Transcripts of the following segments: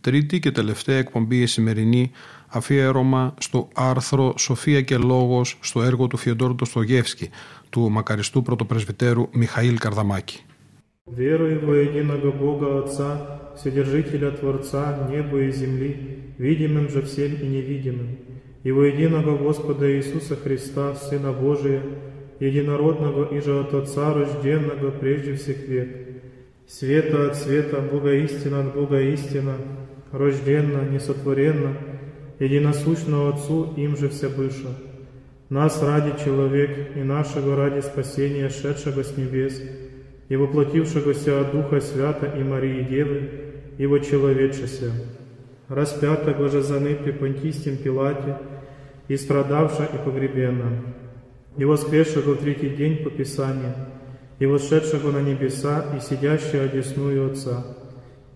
τρίτη και τελευταία εκπομπή η σημερινή αφιέρωμα στο άρθρο Σοφία και Λόγο στο έργο του Φιοντόρου Τοστογεύσκη του μακαριστού πρωτοπρεσβυτέρου Μιχαήλ Καρδαμάκη. Верую во единого Бога Отца, Вседержителя Творца неба и земли, видимым же всем и невидимым, и во единого Господа Иисуса Христа, Сына Божия, единородного и же от Отца рожденного прежде всех век, Света от света, Бога истина от Бога истина, рожденно, несотворенно, единосущно Отцу, им же вся быша. Нас ради человек и нашего ради спасения, шедшего с небес, и воплотившегося от Духа Свята и Марии Девы, его человечеся, распятого же за при Понтистем Пилате, и страдавша и погребена, и воскресшего в третий день по Писанию, и восшедшего на небеса, и сидящего одесную Отца,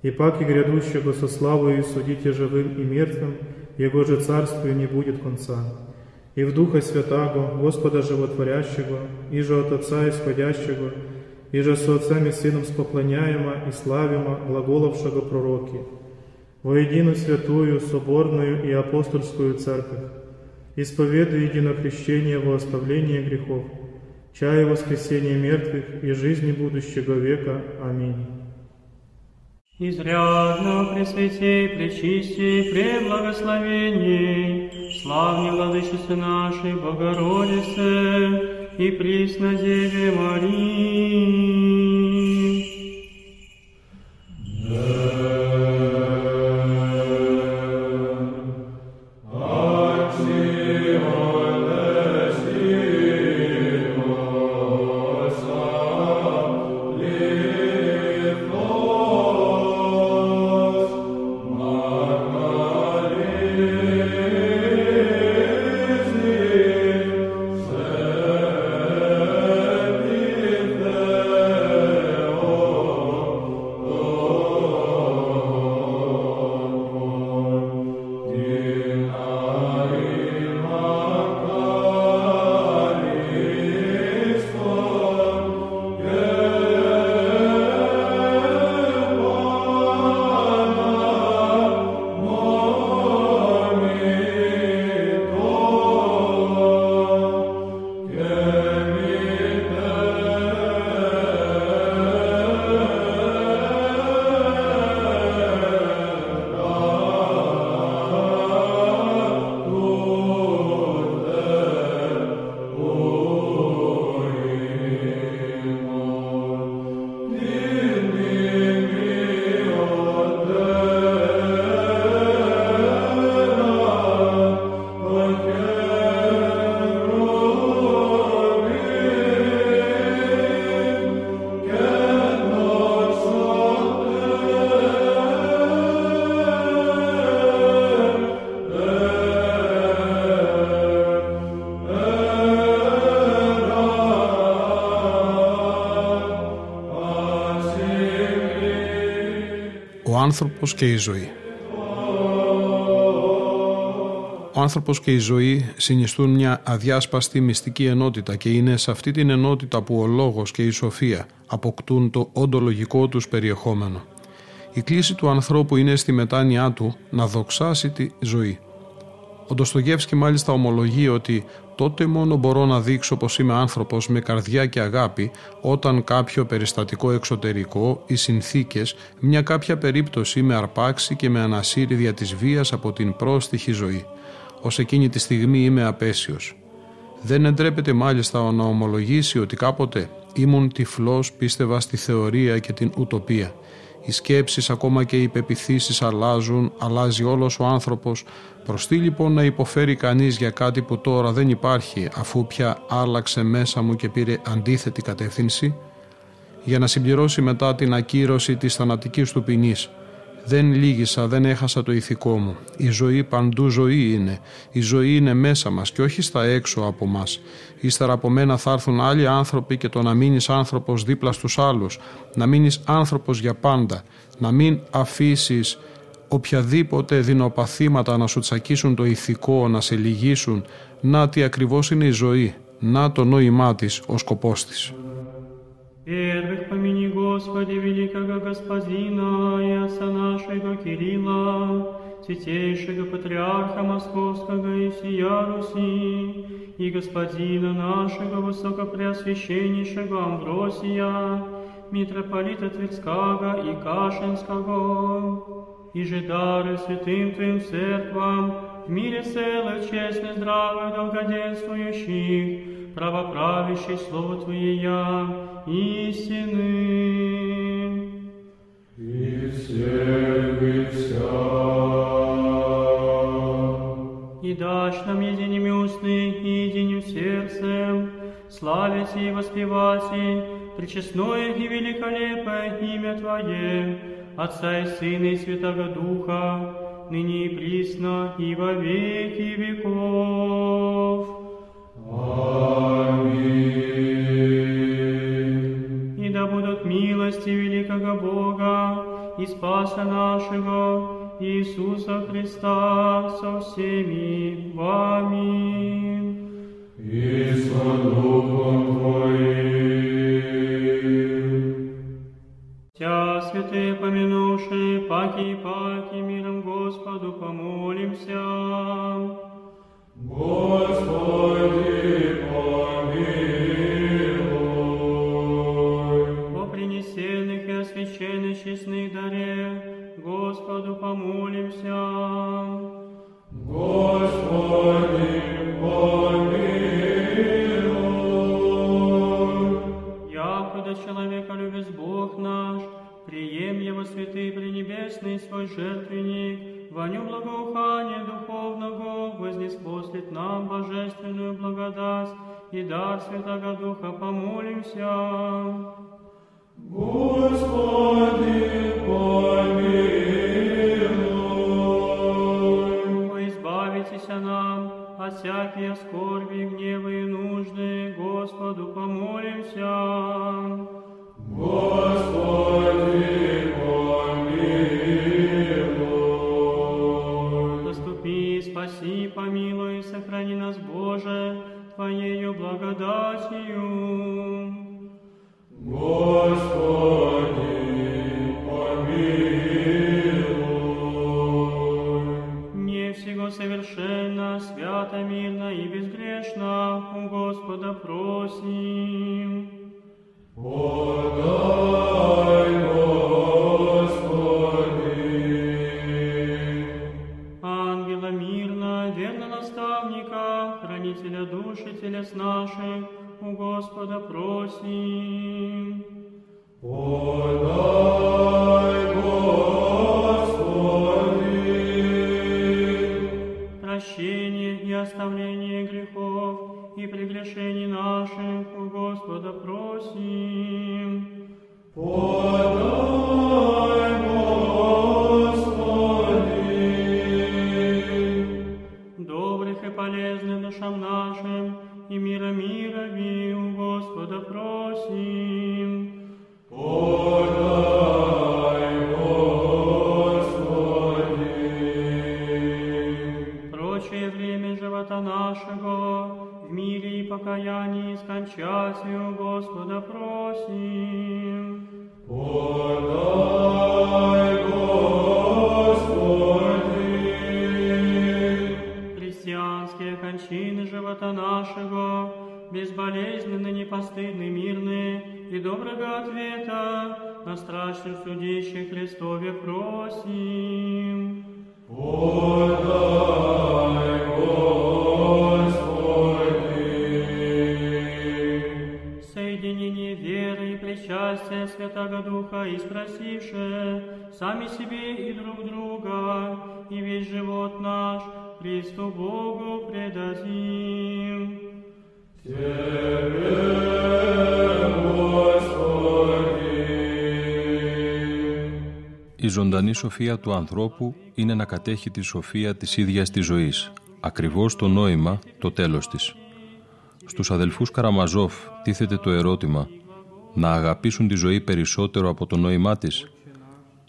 и пак и грядущего со славою судите живым и мертвым, Его же царствию не будет конца. И в Духа Святаго, Господа Животворящего, и же от Отца исходящего, и же со Отцем и Сыном споклоняемо и славимо глаголовшего пророки, воедино святую, соборную и апостольскую церковь, исповедуя единохрещение во оставление грехов, чая воскресения мертвых и жизни будущего века. Аминь. Изрядно пресвяти, пречистей, преблагословений, славни владычице нашей Богородице и присно Деве Марии. Άνθρωπος και η ζωή. Ο άνθρωπος και η ζωή συνιστούν μια αδιάσπαστη μυστική ενότητα και είναι σε αυτή την ενότητα που ο λόγος και η σοφία αποκτούν το οντολογικό τους περιεχόμενο. Η κλίση του ανθρώπου είναι στη μετάνοιά του να δοξάσει τη ζωή. Ο Ντοστογεύσκη μάλιστα ομολογεί ότι τότε μόνο μπορώ να δείξω πως είμαι άνθρωπος με καρδιά και αγάπη όταν κάποιο περιστατικό εξωτερικό, οι συνθήκες, μια κάποια περίπτωση με αρπάξει και με ανασύρει δια της βίας από την πρόστιχη ζωή. Ως εκείνη τη στιγμή είμαι απέσιος. Δεν εντρέπεται μάλιστα να ομολογήσει ότι κάποτε ήμουν τυφλός πίστευα στη θεωρία και την ουτοπία. Οι σκέψεις ακόμα και οι πεπιθήσεις αλλάζουν, αλλάζει όλος ο άνθρωπος. Προς τι λοιπόν να υποφέρει κανείς για κάτι που τώρα δεν υπάρχει αφού πια άλλαξε μέσα μου και πήρε αντίθετη κατεύθυνση; Για να συμπληρώσει μετά την ακύρωση της θανατικής του ποινής δεν λύγησα, δεν έχασα το ηθικό μου. Η ζωή παντού ζωή είναι. Η ζωή είναι μέσα μας και όχι στα έξω από μας. Ύστερα από μένα θα έρθουν άλλοι άνθρωποι και το να μείνεις άνθρωπος δίπλα στους άλλους. Να μείνεις άνθρωπος για πάντα. Να μην αφήσεις οποιαδήποτε δεινοπαθήματα να σου τσακίσουν το ηθικό, να σε λυγίσουν. Να τι ακριβώς είναι η ζωή. Να το νόημά της, ο σκοπός της. Первых помяни, Господи, великого Господина и отца нашего Кирилла, святейшего патриарха Московского и всея Руси, и Господина нашего Высокопреосвященнейшего Амвросия, митрополита Тверского и Кашинского, и же дары святым Твоим церквам, в мире целых, честных, здравых, долгоденствующих, правоправящий Слово Твое я, истины. И все вся. И дашь нам единими устны и единим сердцем, славить и воспевать и пречестное и великолепное имя Твое, Отца и Сына и Святого Духа, ныне и присно и во веки веков. И да будут милости великого Бога и Спаса нашего Иисуса Христа со всеми вами. И со Духом Твоим. Тя, святые помянувшие, паки и паки, миром Господу помолимся. Господи, помилуй. О принесенных и освященных честных даре, Господу помолимся. Святого Духа помолимся. Господи, сами себе и друг друга, и весь живот наш Христу Богу предадим. Η ζωντανή σοφία του ανθρώπου είναι να κατέχει τη σοφία της ίδιας της ζωής, ακριβώς το νόημα, το τέλος της. Στους αδελφούς Καραμαζόφ τίθεται το ερώτημα να αγαπήσουν τη ζωή περισσότερο από το νόημά της.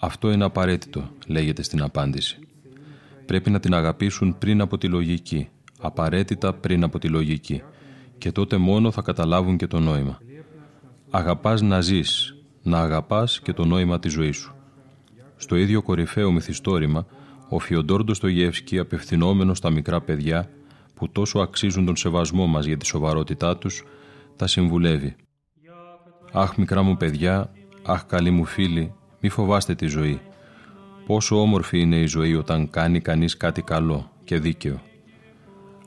Αυτό είναι απαραίτητο, λέγεται στην απάντηση. Πρέπει να την αγαπήσουν πριν από τη λογική, απαραίτητα πριν από τη λογική και τότε μόνο θα καταλάβουν και το νόημα. Αγαπάς να ζεις, να αγαπάς και το νόημα της ζωής σου. Στο ίδιο κορυφαίο μυθιστόρημα, ο Φιοντόρ Ντοστογεύσκη απευθυνόμενος στα μικρά παιδιά που τόσο αξίζουν τον σεβασμό μας για τη σοβαρότητά τους, τα συμβουλεύει. «Αχ μικρά μου παιδιά, αχ καλοί μου φίλοι, μη φοβάστε τη ζωή. Πόσο όμορφη είναι η ζωή όταν κάνει κανείς κάτι καλό και δίκαιο.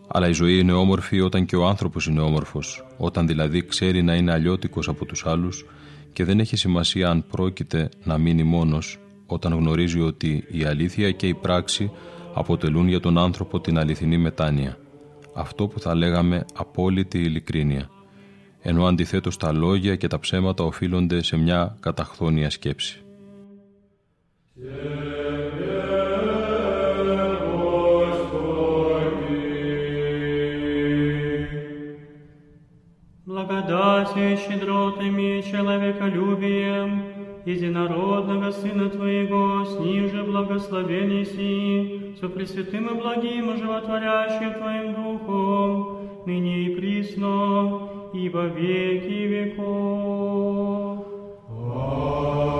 Αλλά η ζωή είναι όμορφη όταν και ο άνθρωπος είναι όμορφος, όταν δηλαδή ξέρει να είναι αλλιώτικος από τους άλλους και δεν έχει σημασία αν πρόκειται να μείνει μόνος, όταν γνωρίζει ότι η αλήθεια και η πράξη αποτελούν για τον άνθρωπο την αληθινή μετάνοια. Αυτό που θα λέγαμε απόλυτη ειλικρίνεια. Ενώ αντιθέτως τα λόγια και τα ψέματα οφείλονται σε μια καταχθόνια σκέψη. Благодатью щедротами, человеколюбием, единородного Сына Твоего, с Ним же благословен си, со Пресвятым и благим и животворящим Твоим Духом, ныне и присно, и во веки веков. Вон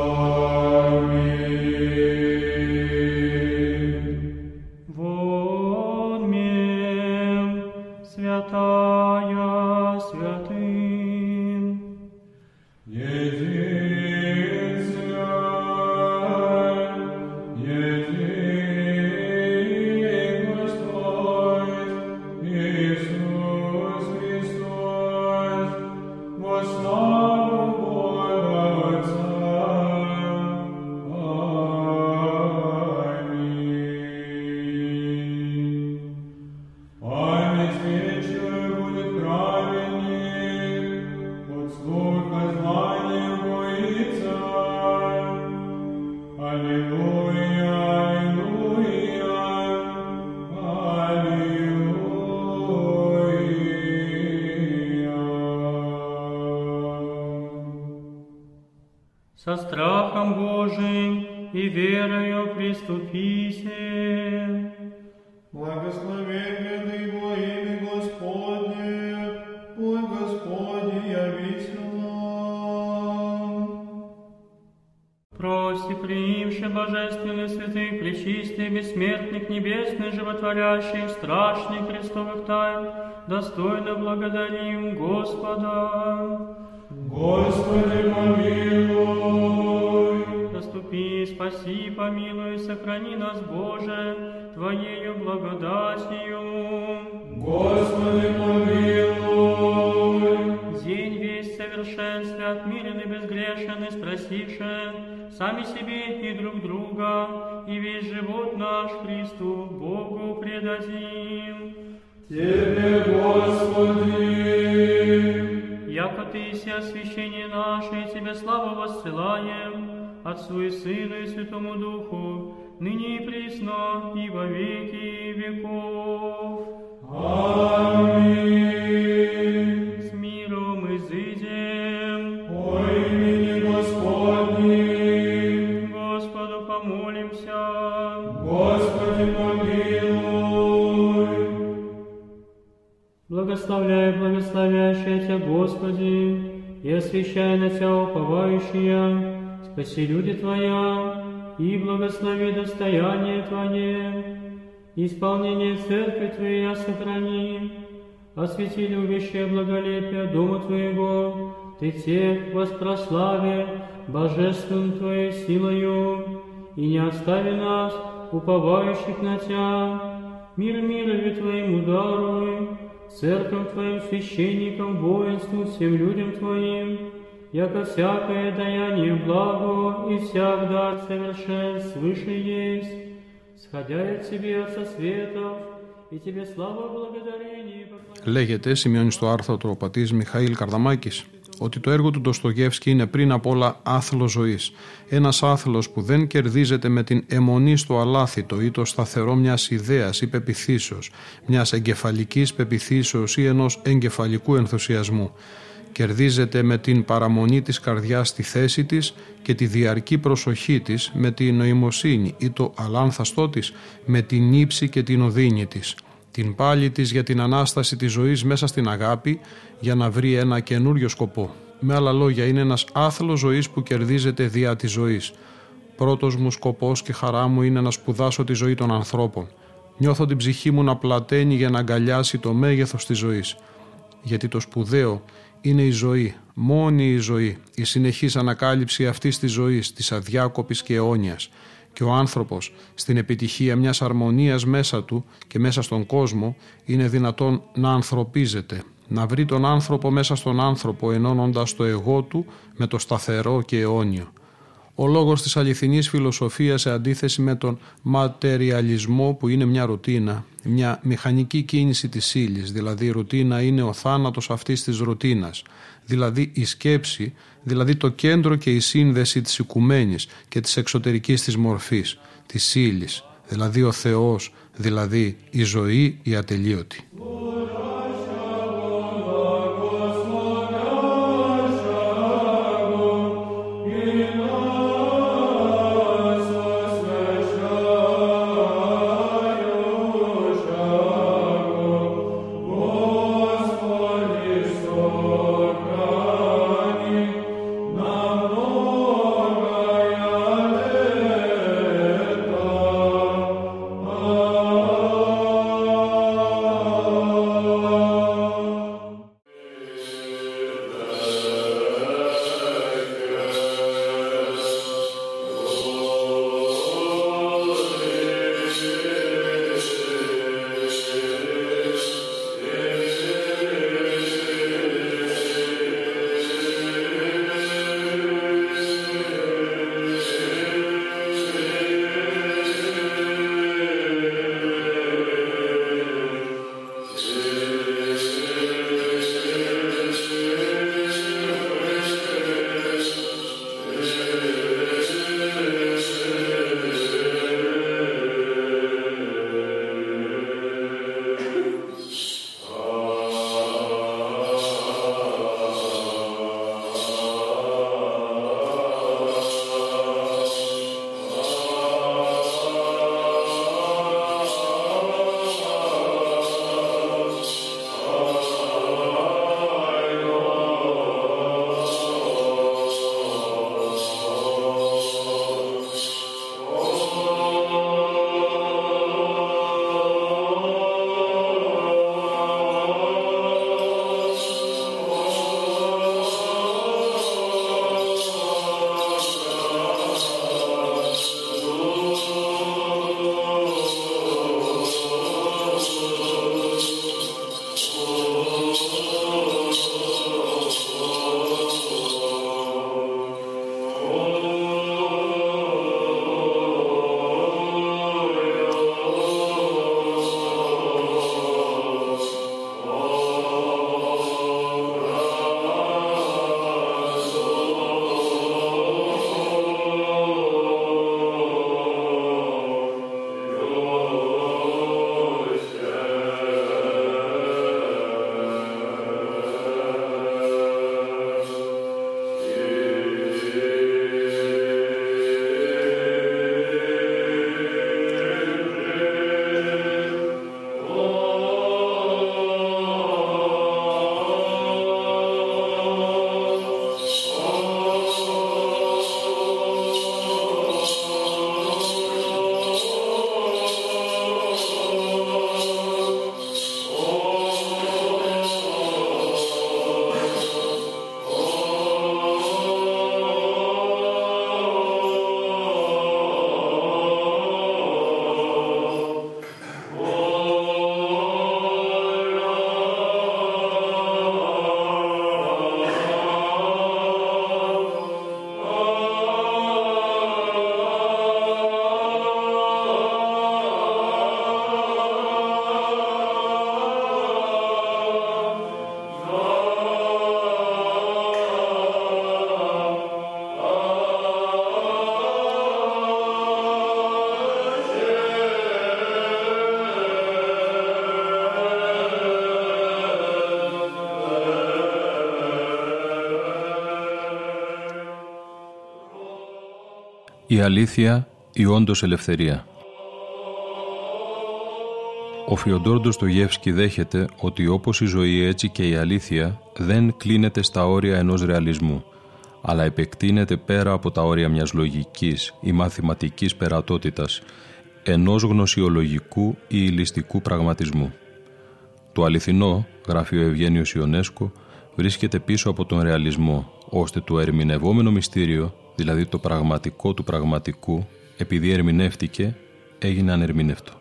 Со страхом Божиим и верою приступите. Благословен ты во имя Господне, Ой, Господи, явись нам. Проси, приимши божественный, святый, пречистый, бессмертных, небесный, животворящий, страшный Христовых тайн, достойно благодарим Господа. Господи, помилуй. Заступи, спаси, помилуй, сохрани нас, Боже, Твоею благодатью. Господи, помилуй. День весь совершенстве, отмерен и безгрешен, и спросивши сами себе и друг друга, и весь живот наш Христу Богу предадим. Тебе, Господи, Яко Ты си освящение наше, и Тебе славу воссылаем, Отцу и Сыну и Святому Духу, ныне и присно, и во веки веков. Аминь. Благословляй, благословящая Тебя, Господи, и освящай на Тебя уповающие, спаси люди Твоя, и благослови достояние Твое, исполнение церкви Твоей сохрани, освети любящее благолепие Дома Твоего, Ты тех воспрослави божественным Твоей силою, и не остави нас, уповающих на Тя, мир мирови Твоему даруй, церквам Твоим священникам, воинству, всем людям Твоим, яко всякое даяние благо и всяк дар совершен свыше есть, сходя от Тебе от светов, и Тебе слава благодарение. Λέγεται, σημειώνει στο άρθρο του ο πατής Μιχαήλ Καρδαμάκης, ότι το έργο του Ντοστογεύσκη είναι πριν απ' όλα άθλο ζωής. Ένας άθλος που δεν κερδίζεται με την αιμονή στο αλάθητο ή το σταθερό μιας ιδέας ή πεπιθήσεως, μιας εγκεφαλικής πεπιθήσεως ή ενός εγκεφαλικού ενθουσιασμού. Κερδίζεται με την παραμονή της καρδιάς στη θέση της και τη διαρκή προσοχή της με την νοημοσύνη ή το αλάνθαστό της με την ύψη και την οδύνη της την πάλη της για την Ανάσταση της ζωής μέσα στην αγάπη για να βρει ένα καινούριο σκοπό. Με άλλα λόγια είναι ένας άθλος ζωής που κερδίζεται διά της ζωής. Πρώτος μου σκοπός και χαρά μου είναι να σπουδάσω τη ζωή των ανθρώπων. Νιώθω την ψυχή μου να πλαταίνει για να αγκαλιάσει το μέγεθος της ζωής. Γιατί το σπουδαίο είναι η ζωή, μόνη η ζωή, η συνεχής ανακάλυψη αυτής της ζωής, της αδιάκοπης και αιώνιας και ο άνθρωπος στην επιτυχία μιας αρμονίας μέσα του και μέσα στον κόσμο είναι δυνατόν να ανθρωπίζεται, να βρει τον άνθρωπο μέσα στον άνθρωπο ενώνοντας το εγώ του με το σταθερό και αιώνιο. Ο λόγος της αληθινής φιλοσοφίας σε αντίθεση με τον ματεριαλισμό που είναι μια ρουτίνα, μια μηχανική κίνηση της ύλης, δηλαδή η ρουτίνα είναι ο θάνατος αυτής της ρουτίνας, δηλαδή η σκέψη, δηλαδή το κέντρο και η σύνδεση της οικουμένης και της εξωτερικής της μορφής, της ύλης, δηλαδή ο Θεός, δηλαδή η ζωή η ατελείωτη. Η αλήθεια, η όντως ελευθερία. Ο Φιοντόρ Γεύσκι δέχεται ότι όπως η ζωή έτσι και η αλήθεια δεν κλείνεται στα όρια ενός ρεαλισμού, αλλά επεκτείνεται πέρα από τα όρια μιας λογικής ή μαθηματικής περατότητας, ενός γνωσιολογικού ή ηλιστικού πραγματισμού. Το αληθινό, γράφει ο Ευγένιος Ιονέσκο, βρίσκεται πίσω από τον ρεαλισμό, ώστε το ερμηνευόμενο μυστήριο, δηλαδή το πραγματικό του πραγματικού, επειδή ερμηνεύτηκε, έγινε ανερμηνεύτο.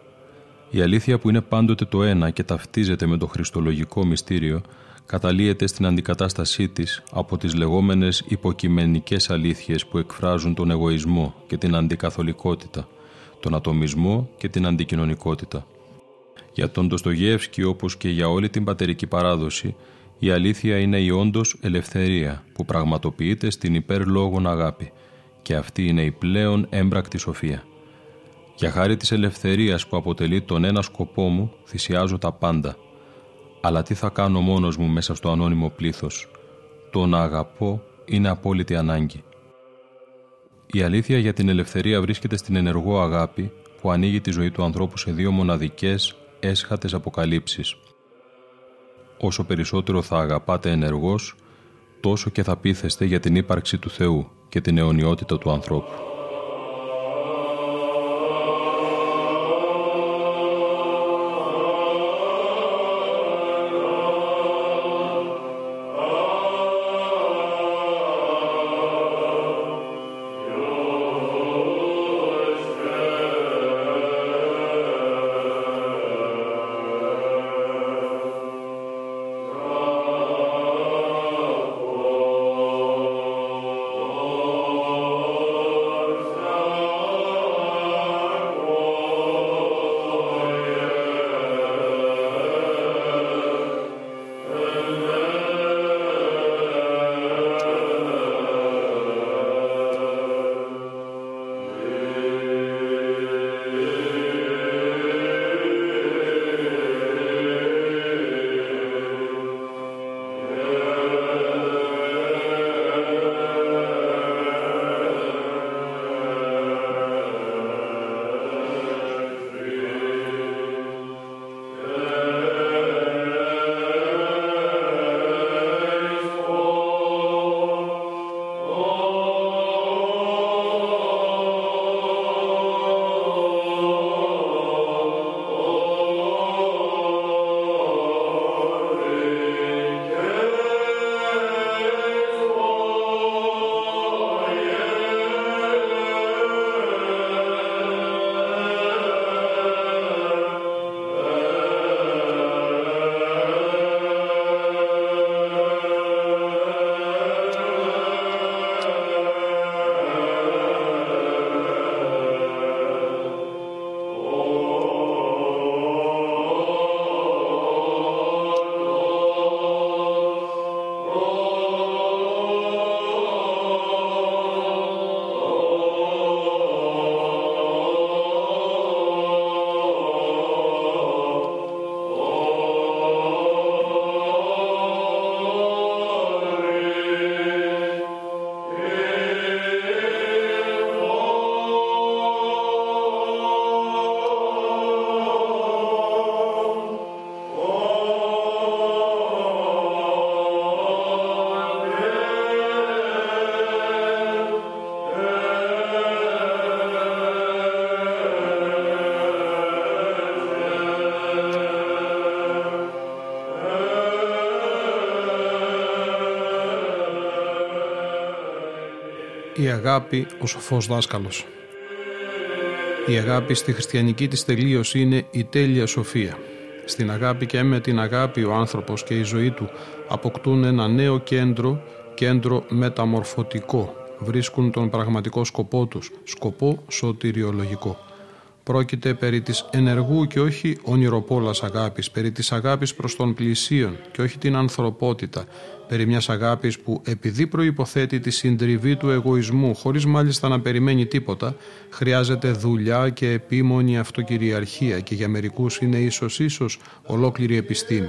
Η αλήθεια που είναι πάντοτε το ένα και ταυτίζεται με το χριστολογικό μυστήριο, καταλύεται στην αντικατάστασή της από τις λεγόμενες υποκειμενικές αλήθειες που εκφράζουν τον εγωισμό και την αντικαθολικότητα, τον ατομισμό και την αντικοινωνικότητα. Για τον Ντοστογεύσκη όπως και για όλη την πατερική παράδοση, η αλήθεια είναι η όντως ελευθερία που πραγματοποιείται στην υπερλόγων αγάπη και αυτή είναι η πλέον έμπρακτη σοφία. Για χάρη της ελευθερίας που αποτελεί τον ένα σκοπό μου, θυσιάζω τα πάντα. Αλλά τι θα κάνω μόνος μου μέσα στο ανώνυμο πλήθος; Το να αγαπώ είναι απόλυτη ανάγκη. Η αλήθεια για την ελευθερία βρίσκεται στην ενεργό αγάπη που ανοίγει τη ζωή του ανθρώπου σε δύο μοναδικές, έσχατες αποκαλύψεις. Όσο περισσότερο θα αγαπάτε ενεργώς, τόσο και θα πείθεστε για την ύπαρξη του Θεού και την αιωνιότητα του ανθρώπου. Η αγάπη ο σοφός δάσκαλος. Η αγάπη στη χριστιανική της τελείωση είναι η τέλεια σοφία. Στην αγάπη και με την αγάπη ο άνθρωπος και η ζωή του αποκτούν ένα νέο κέντρο, κέντρο μεταμορφωτικό. Βρίσκουν τον πραγματικό σκοπό τους, σκοπό σωτηριολογικό. Πρόκειται περί της ενεργού και όχι ονειροπόλας αγάπης, περί της αγάπης προς τον πλησίον και όχι την ανθρωπότητα, περί μιας αγάπης που επειδή προϋποθέτει τη συντριβή του εγωισμού χωρίς μάλιστα να περιμένει τίποτα, χρειάζεται δουλειά και επίμονη αυτοκυριαρχία και για μερικούς είναι ίσως ίσως ολόκληρη επιστήμη.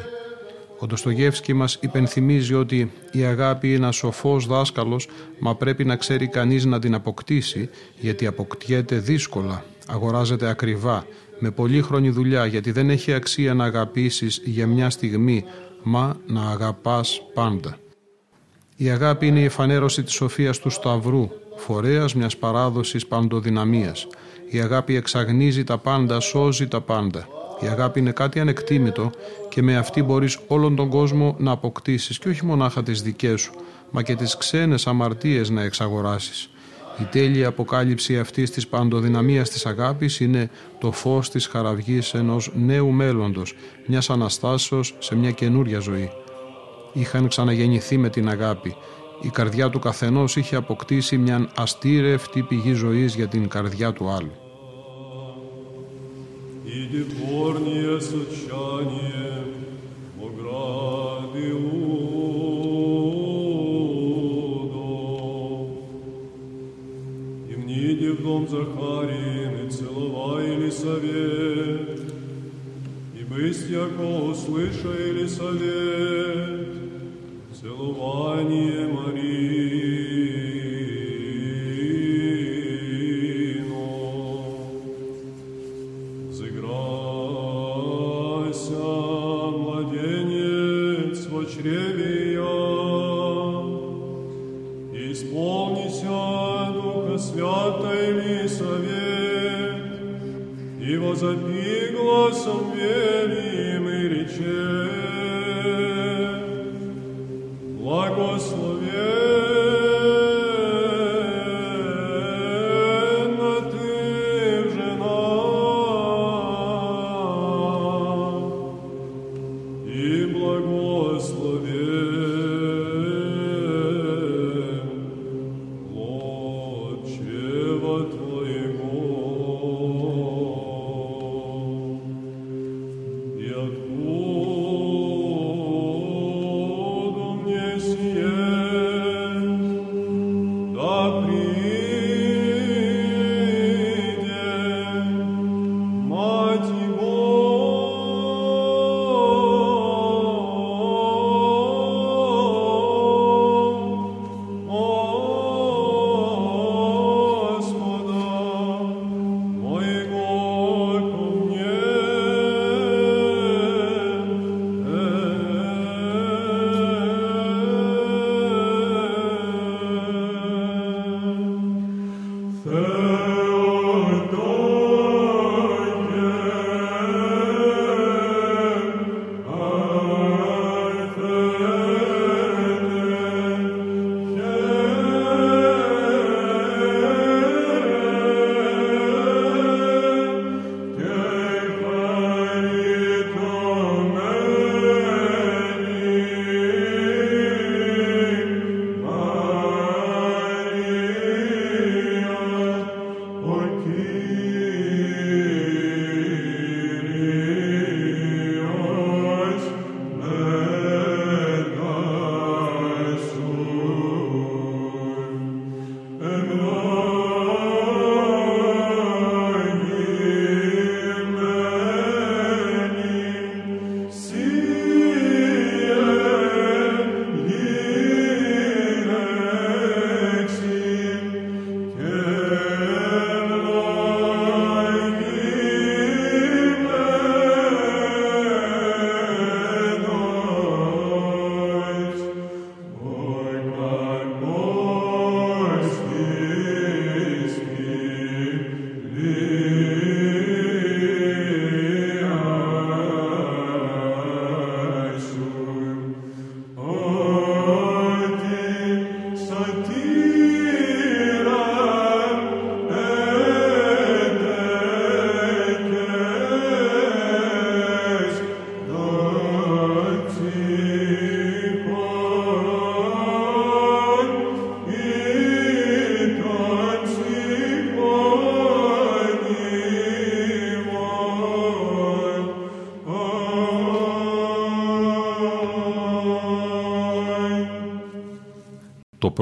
Ο Ντοστογεύσκη μας υπενθυμίζει ότι η αγάπη είναι ένας σοφός δάσκαλος, μα πρέπει να ξέρει κανείς να την αποκτήσει, γιατί αποκτιέται δύσκολα, αγοράζεται ακριβά, με πολύχρονη δουλειά, γιατί δεν έχει αξία να αγαπήσεις για μια στιγμή, μα να αγαπάς πάντα. Η αγάπη είναι η εφανέρωση της σοφίας του Σταυρού, φορέας μιας παράδοσης παντοδυναμίας. Η αγάπη εξαγνίζει τα πάντα, σώζει τα πάντα. Η αγάπη είναι κάτι ανεκτήμητο και με αυτή μπορείς όλον τον κόσμο να αποκτήσεις και όχι μονάχα τις δικές σου, μα και τις ξένες αμαρτίες να εξαγοράσεις. Η τέλεια αποκάλυψη αυτής της παντοδυναμίας της αγάπης είναι το φως της χαραυγής ενός νέου μέλλοντος, μιας αναστάσεως σε μια καινούρια ζωή. Είχαν ξαναγεννηθεί με την αγάπη. Η καρδιά του καθενός είχε αποκτήσει μια αστήρευτη πηγή ζωής για την καρδιά του άλλου. и Отцом Захарин, и целова Елисавет, и бысть яко услыша Елисавет, целование Марии.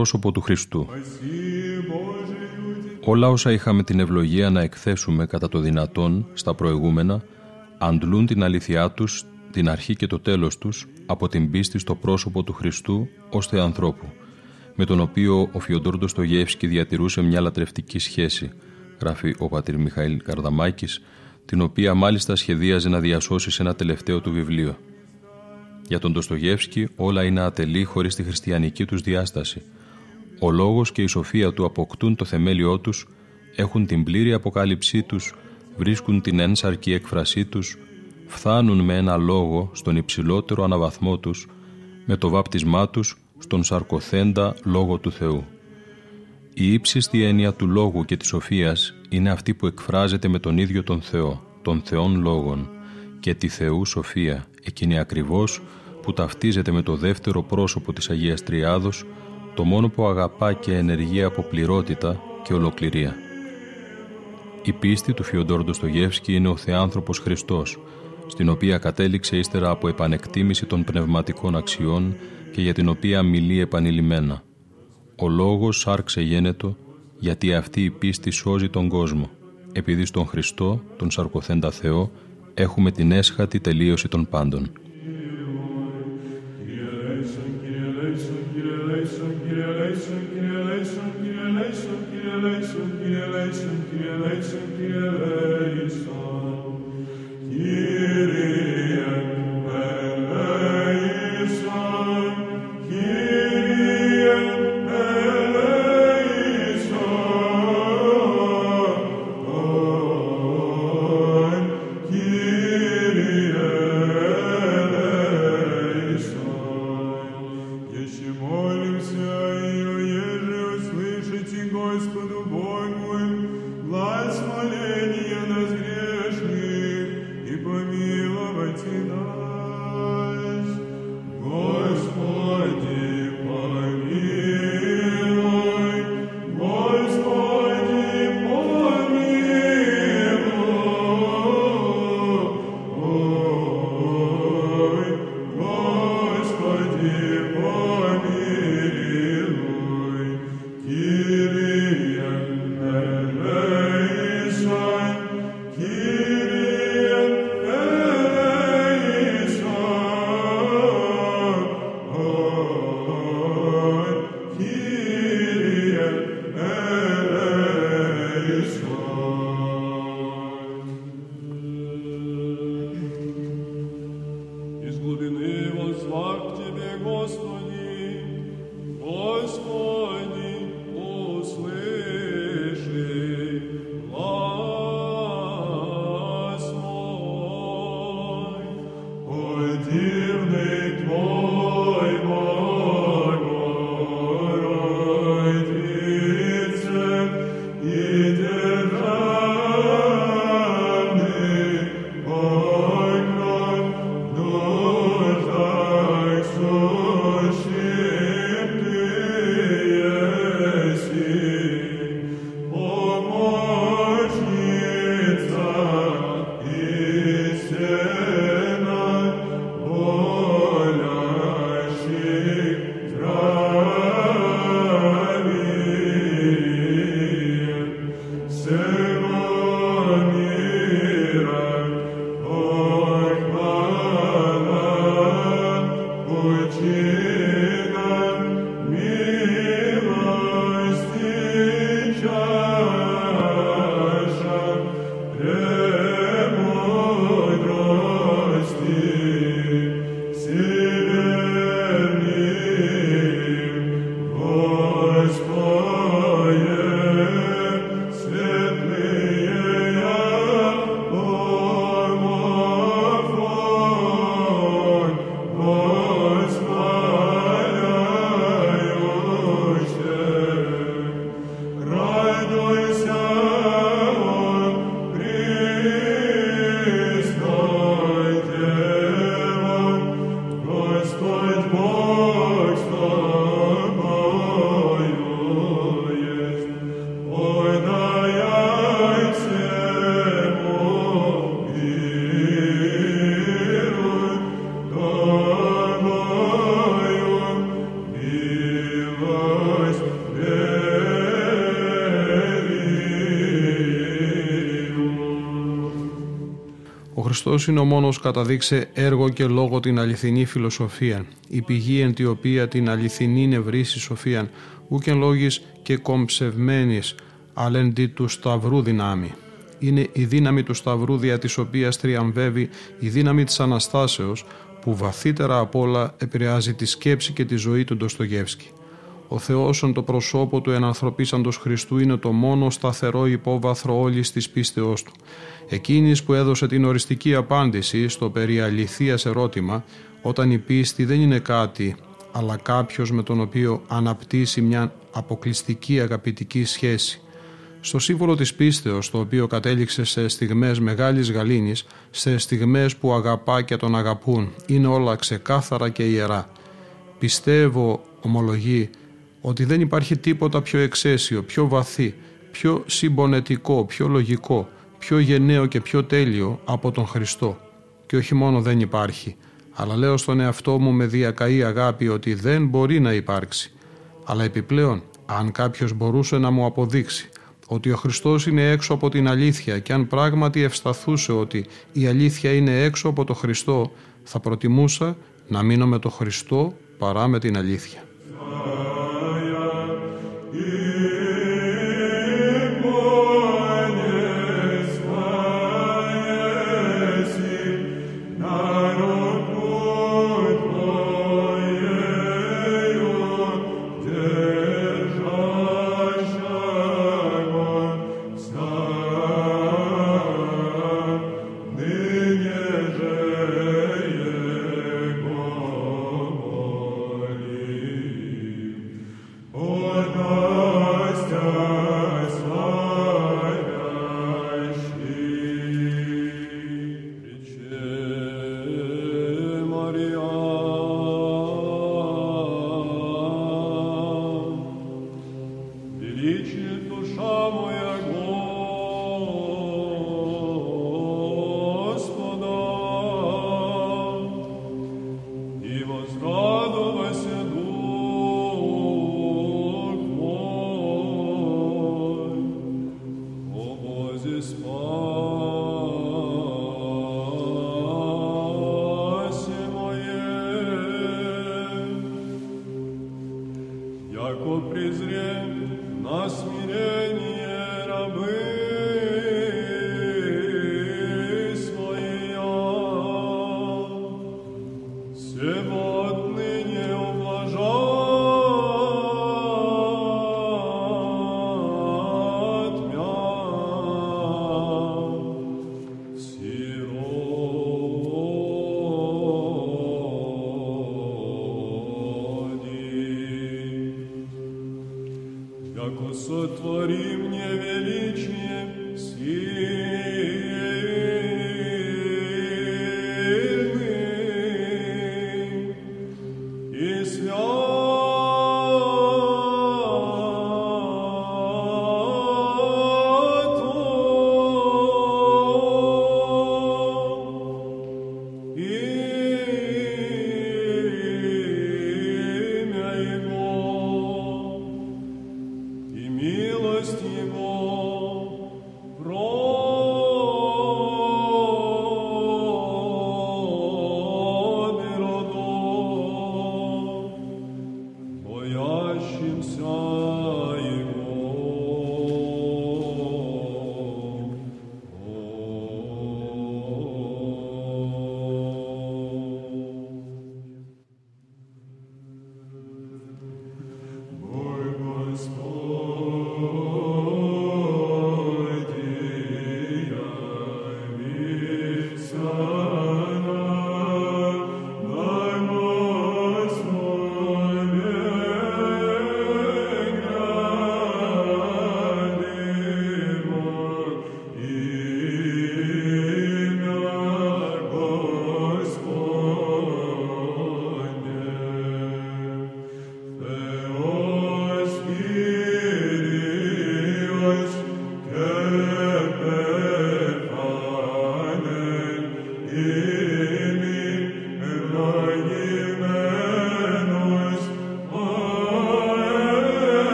Πρόσωπο του Χριστού. Όλα όσα είχαμε την ευλογία να εκθέσουμε κατά το δυνατόν στα προηγούμενα, αντλούν την αλήθειά τους την αρχή και το τέλος τους από την πίστη στο πρόσωπο του Χριστού ως Θεανθρώπου, με τον οποίο ο Φιοντόρ Ντοστογεύσκη διατηρούσε μια λατρευτική σχέση, γράφει ο πατήρ Μιχαήλ Καρδαμάκης, την οποία μάλιστα σχεδίαζε να διασώσει σε ένα τελευταίο του βιβλίο. Για τον Ντοστογεύσκη όλα είναι ατελή χωρίς τη χριστιανική τους διάσταση. Ο λόγος και η σοφία του αποκτούν το θεμέλιό τους, έχουν την πλήρη αποκάλυψή τους, βρίσκουν την ένσαρκη έκφρασή τους, φθάνουν με ένα λόγο στον υψηλότερο αναβαθμό τους, με το βάπτισμά τους στον σαρκοθέντα Λόγο του Θεού. Η ύψιστη έννοια του Λόγου και της Σοφίας είναι αυτή που εκφράζεται με τον ίδιο τον Θεό, τον Θεόν Λόγων και τη Θεού Σοφία, εκείνη ακριβώς που ταυτίζεται με το δεύτερο πρόσωπο της Αγίας Τριάδος, το μόνο που αγαπά και ενεργεί από πληρότητα και ολοκληρία. Η πίστη του Φιοντόρ Ντοστογεύσκη είναι ο Θεάνθρωπος Χριστός, στην οποία κατέληξε ύστερα από επανεκτίμηση των πνευματικών αξιών και για την οποία μιλεί επανειλημμένα. Ο λόγος άρξε γένετο, γιατί αυτή η πίστη σώζει τον κόσμο, επειδή στον Χριστό, τον σαρκοθέντα Θεό, έχουμε την έσχατη τελείωση των πάντων. sunt ele, sunt eleison, sunt eleison, eleison, είναι ο μόνος καταδείξε έργο και λόγο την αληθινή φιλοσοφία, η πηγή εν τη οποία την αληθινή νευρύση σοφίαν, ούκεν λόγης και κομψευμένης, αλλά του σταυρού δυνάμει. Είναι η δύναμη του σταυρού δια της οποίας τριαμβεύει η δύναμη της Αναστάσεως που βαθύτερα απ' όλα επηρεάζει τη σκέψη και τη ζωή του Ντοστογεύσκη. Ο Θεός το προσώπο του ενανθρωπίσαντος Χριστού είναι το μόνο σταθερό υπόβαθρο όλης της πίστεώς του. Εκείνης που έδωσε την οριστική απάντηση στο περί αληθείας ερώτημα όταν η πίστη δεν είναι κάτι αλλά κάποιος με τον οποίο αναπτύσσει μια αποκλειστική αγαπητική σχέση. Στο σύμβολο της πίστεως, το οποίο κατέληξε σε στιγμές μεγάλης γαλήνης, σε στιγμές που αγαπά και τον αγαπούν, είναι όλα ξεκάθαρα και ιερά. Πιστεύω, ομολογεί, ότι δεν υπάρχει τίποτα πιο εξαίσιο, πιο βαθύ, πιο συμπονετικό, πιο λογικό, πιο γενναίο και πιο τέλειο από τον Χριστό. Και όχι μόνο δεν υπάρχει, αλλά λέω στον εαυτό μου με διακαή αγάπη ότι δεν μπορεί να υπάρξει. Αλλά επιπλέον, αν κάποιος μπορούσε να μου αποδείξει ότι ο Χριστός είναι έξω από την αλήθεια και αν πράγματι ευσταθούσε ότι η αλήθεια είναι έξω από το Χριστό, θα προτιμούσα να μείνω με το Χριστό παρά με την αλήθεια.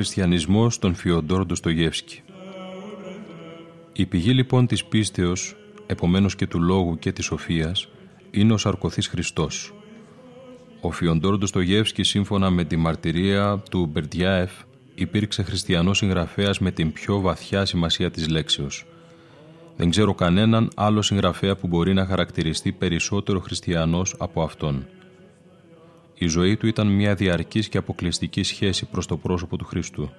Χριστιανισμός των Φιοντόρ Ντοστογεύσκη Η πηγή λοιπόν της πίστεως, επομένως και του λόγου και της σοφίας, είναι ο σαρκωθής Χριστός. Ο Φιοντόρ Ντοστογεύσκη σύμφωνα με τη μαρτυρία του Μπερτιάεφ υπήρξε χριστιανός συγγραφέας με την πιο βαθιά σημασία της λέξεως. Δεν ξέρω κανέναν άλλο συγγραφέα που μπορεί να χαρακτηριστεί περισσότερο χριστιανός από αυτόν. Η ζωή του ήταν μια διαρκής και αποκλειστική σχέση προς το πρόσωπο του Χριστού.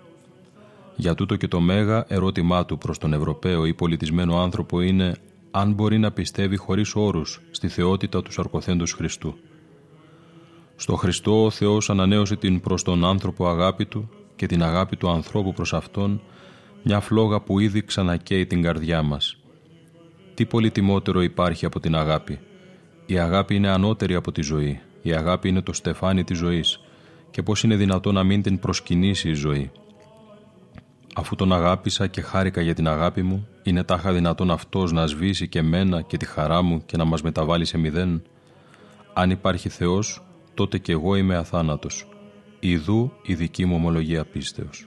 Για τούτο και το μέγα ερώτημά του προς τον Ευρωπαίο ή πολιτισμένο άνθρωπο είναι αν μπορεί να πιστεύει χωρίς όρους στη θεότητα του σαρκοθέντος Χριστού. Στο Χριστό ο Θεός ανανέωσε την προς τον άνθρωπο αγάπη του και την αγάπη του ανθρώπου προς Αυτόν, μια φλόγα που ήδη ξανακαίει την καρδιά μας. Τι πολύτιμότερο υπάρχει από την αγάπη; Η αγάπη είναι ανώτερη από τη ζωή. Η αγάπη είναι το στεφάνι της ζωής και πώς είναι δυνατό να μην την προσκυνήσει η ζωή. Αφού τον αγάπησα και χάρηκα για την αγάπη μου, είναι τάχα δυνατόν αυτός να σβήσει και μένα και τη χαρά μου και να μας μεταβάλει σε μηδέν. Αν υπάρχει Θεός, τότε και εγώ είμαι αθάνατος. Ιδού η δική μου ομολογία πίστεως.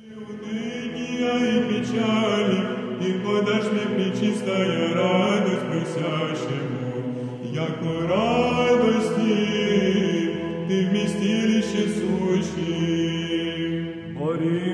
вместилище сущим, Мария,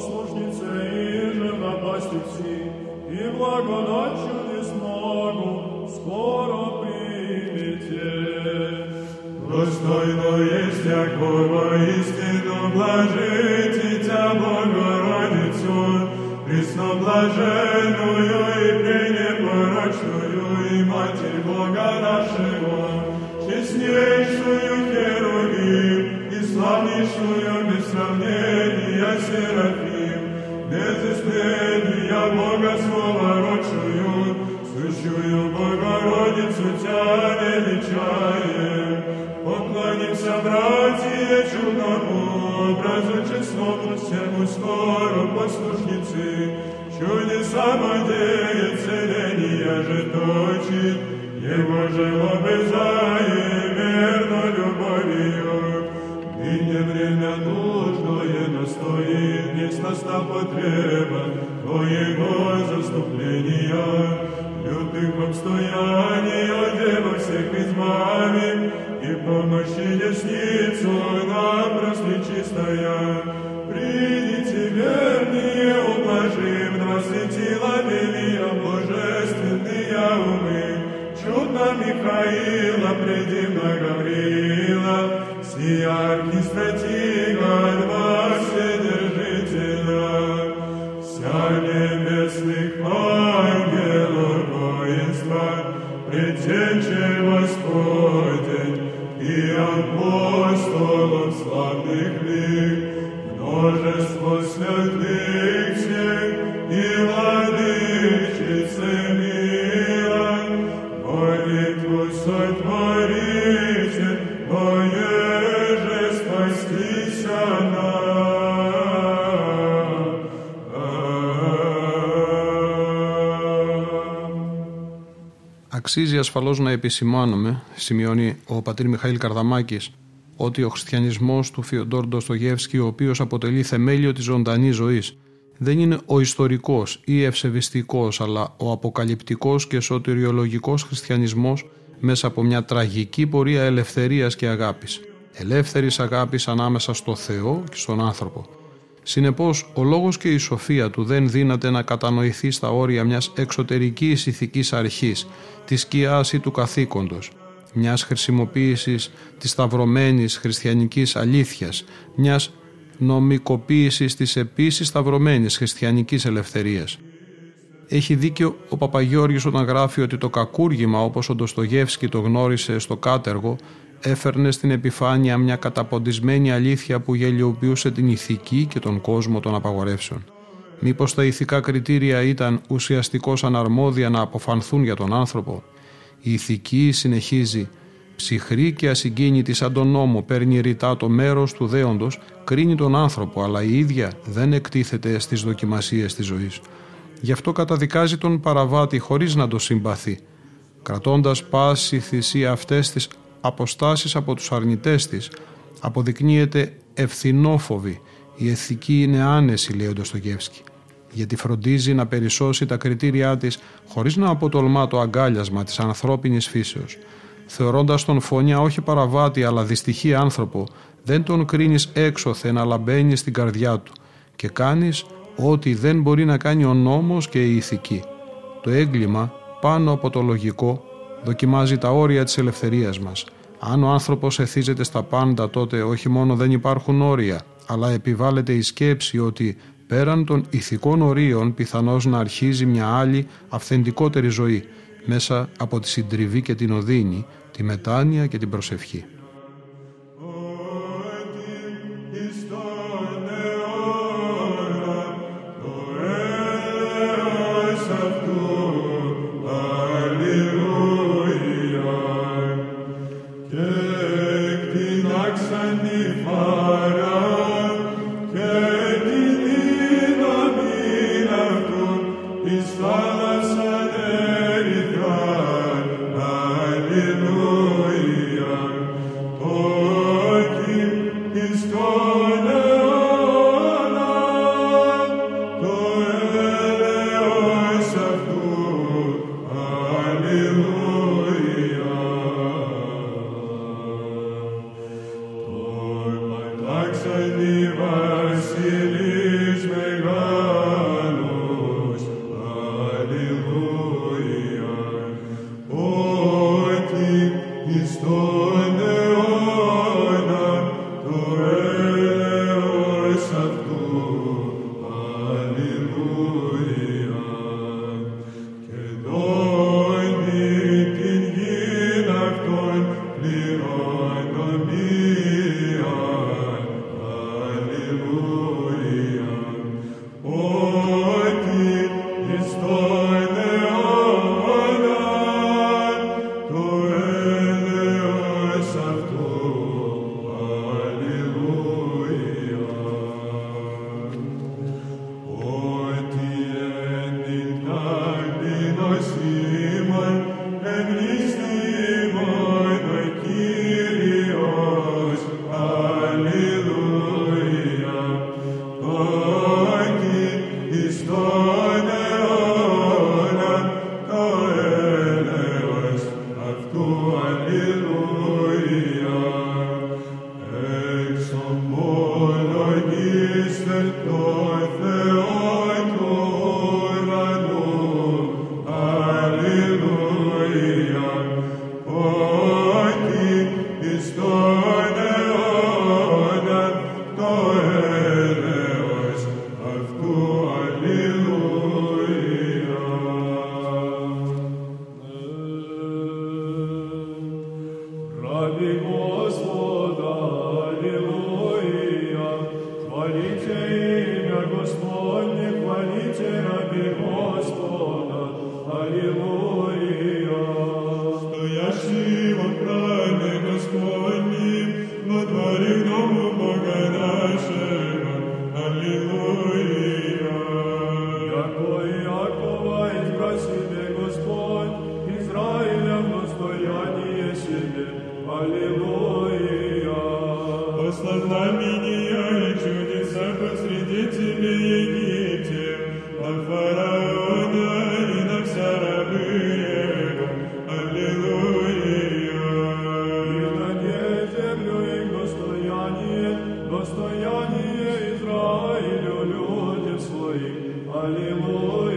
послушнице и жадопастицы, и благодать чудес могу скоро примете. Достойно есть якого истину блажить и тебя Богородицу, пресноблаженную и пренепорочную, и Матерь Бога нашей. послушницы, чудеса мои. Αξίζει ασφαλώς να επισημάνουμε, σημειώνει ο πατήρ Μιχαήλ Καρδαμάκης, ότι ο χριστιανισμός του Φιοντόρ Ντοστογεύσκη, ο οποίος αποτελεί θεμέλιο της ζωντανής ζωής, δεν είναι ο ιστορικός ή ευσεβιστικός, αλλά ο αποκαλυπτικός και σωτηριολογικός χριστιανισμός μέσα από μια τραγική πορεία ελευθερίας και αγάπης. Ελεύθερης αγάπης ανάμεσα στο Θεό και στον άνθρωπο. Συνεπώς, ο λόγος και η σοφία του δεν δύναται να κατανοηθεί στα όρια μιας εξωτερικής ηθικής αρχής, της σκιάς ή του καθήκοντος, μιας χρησιμοποίησης της σταυρωμένης χριστιανικής αλήθειας, μιας νομικοποίησης της επίσης σταυρωμένης χριστιανικής ελευθερίας. Έχει δίκιο ο Παπαγιώργης όταν γράφει ότι το κακούργημα όπως ο Ντοστογεύσκη το γνώρισε στο κάτεργο έφερνε στην επιφάνεια μια καταποντισμένη αλήθεια που γελιοποιούσε την ηθική και τον κόσμο των απαγορεύσεων. Μήπως τα ηθικά κριτήρια ήταν ουσιαστικώς αναρμόδια να αποφανθούν για τον άνθρωπο; Η ηθική συνεχίζει ψυχρή και ασυγκίνητη σαν τον νόμο παίρνει ρητά το μέρος του δέοντος, κρίνει τον άνθρωπο αλλά η ίδια δεν εκτίθεται στις δοκιμασίες της ζωής. Γι' αυτό καταδικάζει τον παραβάτη χωρίς να το συμπαθεί, κρατώντας πάση θυσία αυτές τις αποστάσεις από τους αρνητές της, αποδεικνύεται ευθυνόφοβη. Η ηθική είναι άνεση, λέει ο Ντοστογεύσκη, γιατί φροντίζει να περισσώσει τα κριτήριά της χωρίς να αποτολμά το αγκάλιασμα της ανθρώπινης φύσεως. Θεωρώντας τον φωνιά όχι παραβάτη αλλά δυστυχή άνθρωπο, δεν τον κρίνεις έξωθεν αλλά μπαίνει στην καρδιά του και κάνεις ό,τι δεν μπορεί να κάνει ο νόμος και η ηθική. Το έγκλημα πάνω από το λογικό δοκιμάζει τα όρια της ελευθερίας μας. Αν ο άνθρωπος εθίζεται στα πάντα τότε όχι μόνο δεν υπάρχουν όρια, αλλά επιβάλλεται η σκέψη ότι πέραν των ηθικών ορίων πιθανώς να αρχίζει μια άλλη αυθεντικότερη ζωή μέσα από τη συντριβή και την οδύνη, τη μετάνοια και την προσευχή. достояние Израилю свои, своим. Аллилуйя.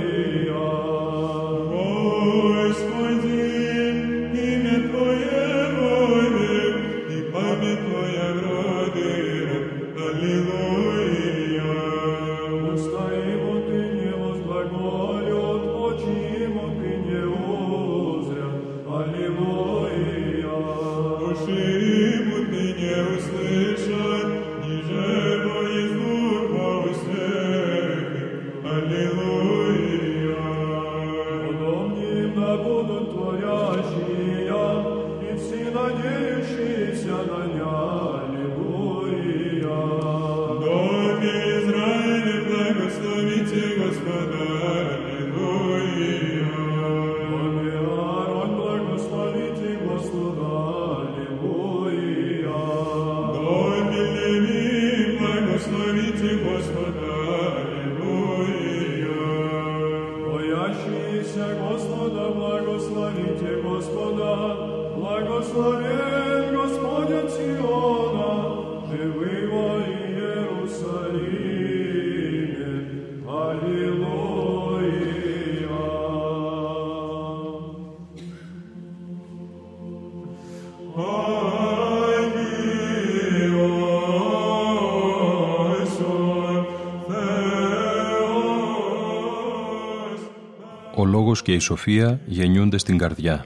Και η σοφία γεννιούνται στην καρδιά.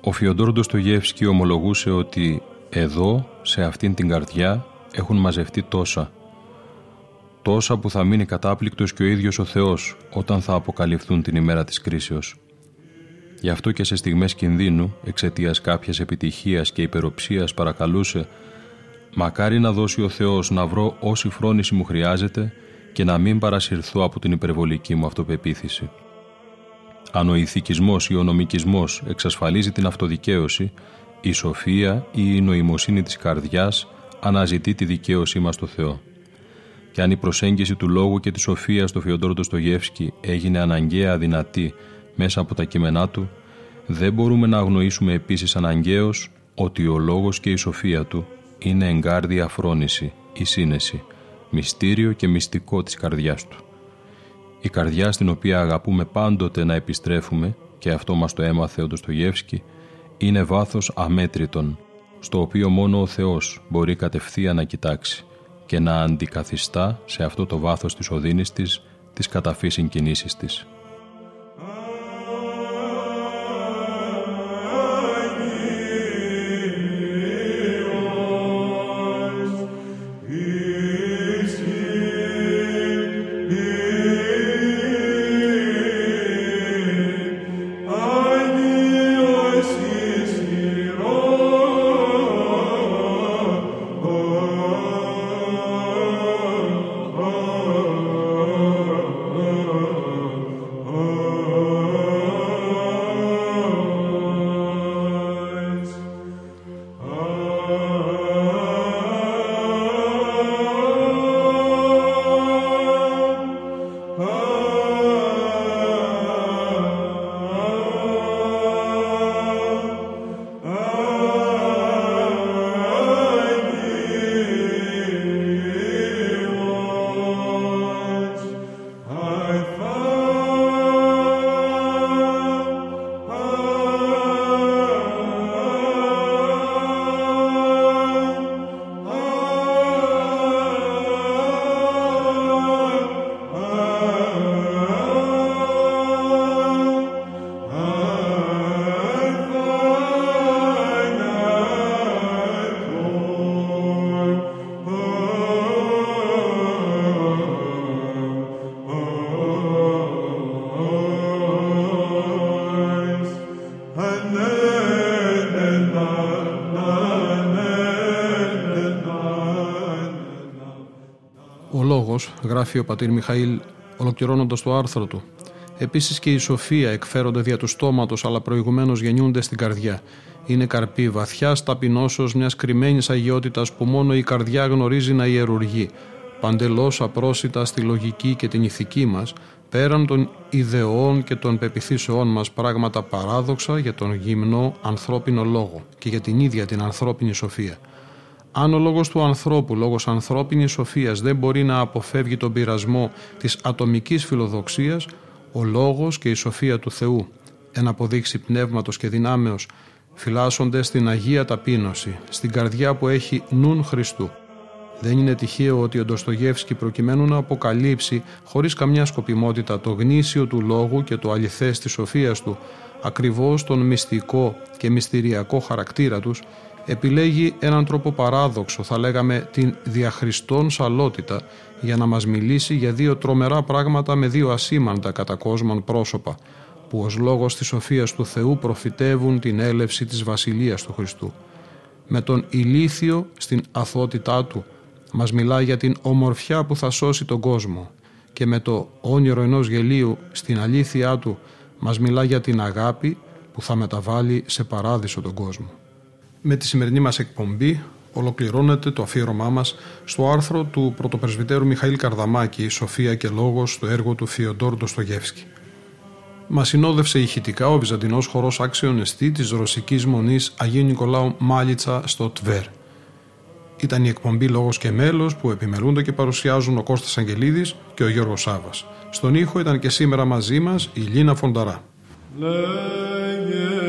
Ο Φιοντόρ Ντοστογεύσκη ομολογούσε ότι εδώ, σε αυτήν την καρδιά, έχουν μαζευτεί τόσα. Τόσα που θα μείνει κατάπληκτος και ο ίδιος ο Θεός όταν θα αποκαλυφθούν την ημέρα της κρίσεως. Γι' αυτό και σε στιγμές κινδύνου, εξαιτίας κάποιας επιτυχίας και υπεροψίας παρακαλούσε «Μακάρι να δώσει ο Θεός να βρω όση φρόνηση μου χρειάζεται και να μην παρασυρθώ από την υπερβολική μου αυτοπεποίθηση. Αν ο ηθικισμός ή ο νομικισμός εξασφαλίζει την αυτοδικαίωση, η σοφία ή η νοημοσύνη της καρδιάς αναζητεί τη δικαίωσή μας στο Θεό. Και αν η προσέγγιση του λόγου και της σοφίας στο Φιοντόρο Στογεύσκη έγινε αναγκαία δυνατή μέσα από τα κείμενά του, δεν μπορούμε να αγνοήσουμε επίσης αναγκαίως ότι ο λόγος και η σοφία του είναι εγκάρδια φρόνηση ή σύνεση, μυστήριο και μυστικό της καρδιάς του. Η καρδιά στην οποία αγαπούμε πάντοτε να επιστρέφουμε και αυτό μας το έμαθε ο Ντοστογεύσκη είναι βάθος αμέτρητον στο οποίο μόνο ο Θεός μπορεί κατευθείαν να κοιτάξει και να αντικαθιστά σε αυτό το βάθος της οδύνης της τις καταφύσιν κινήσεις της. Γράφει ο πατήρ Μιχαήλ ολοκληρώνοντας το άρθρο του, Επίσης και η σοφία εκφέρονται δια του στόματος αλλά προηγουμένως γεννιούνται στην καρδιά. Είναι καρπή βαθιά ταπεινώσεως μιας κρυμμένης αγιότητας που μόνο η καρδιά γνωρίζει να ιερουργεί. Παντελώς απρόσιτα στη λογική και την ηθική μας, πέραν των ιδεών και των πεπιθήσεών μας πράγματα παράδοξα για τον γυμνό ανθρώπινο λόγο και για την ίδια την ανθρώπινη σοφία. Αν ο λόγος του ανθρώπου, λόγος ανθρώπινης σοφίας δεν μπορεί να αποφεύγει τον πειρασμό της ατομικής φιλοδοξίας, ο λόγος και η σοφία του Θεού, ένα αποδείξη πνεύματος και δυνάμεως, φυλάσσονται στην Αγία Ταπείνωση, στην καρδιά που έχει νουν Χριστού. Δεν είναι τυχαίο ότι ο Ντοστογεύσκη προκειμένου να αποκαλύψει χωρίς καμιά σκοπιμότητα το γνήσιο του λόγου και το αληθές της σοφίας του, ακριβώς τον μυστικό και μυστηριακό χαρακτήρα τους, επιλέγει έναν τρόπο παράδοξο, θα λέγαμε την διαχριστόν σαλότητα, για να μας μιλήσει για δύο τρομερά πράγματα με δύο ασήμαντα κατά κόσμον πρόσωπα, που ως λόγος της σοφίας του Θεού προφητεύουν την έλευση της Βασιλείας του Χριστού. Με τον ηλίθιο στην αθότητά του μας μιλά για την ομορφιά που θα σώσει τον κόσμο και με το όνειρο ενός γελίου στην αλήθειά του μας μιλά για την αγάπη που θα μεταβάλει σε παράδεισο τον κόσμο. Με τη σημερινή μας εκπομπή ολοκληρώνεται το αφιέρωμά μας στο άρθρο του πρωτοπρεσβυτέρου Μιχαήλ Καρδαμάκη «Σοφία και λόγος» στο έργο του Φιοντόρ Ντοστογεύσκη. Μας συνόδευσε ηχητικά ο Βυζαντινός χορός άξιον εστί της ρωσικής μονής Αγίου Νικολάου Μάλιτσα στο Τβέρ. Ήταν η εκπομπή λόγος και μέλος που επιμελούνται και παρουσιάζουν ο Κώστας Αγγελίδης και ο Γιώργος Σάβας. Στον ήχο ήταν και σήμερα μαζί μας η Λίνα Φονταρά. Λέγε.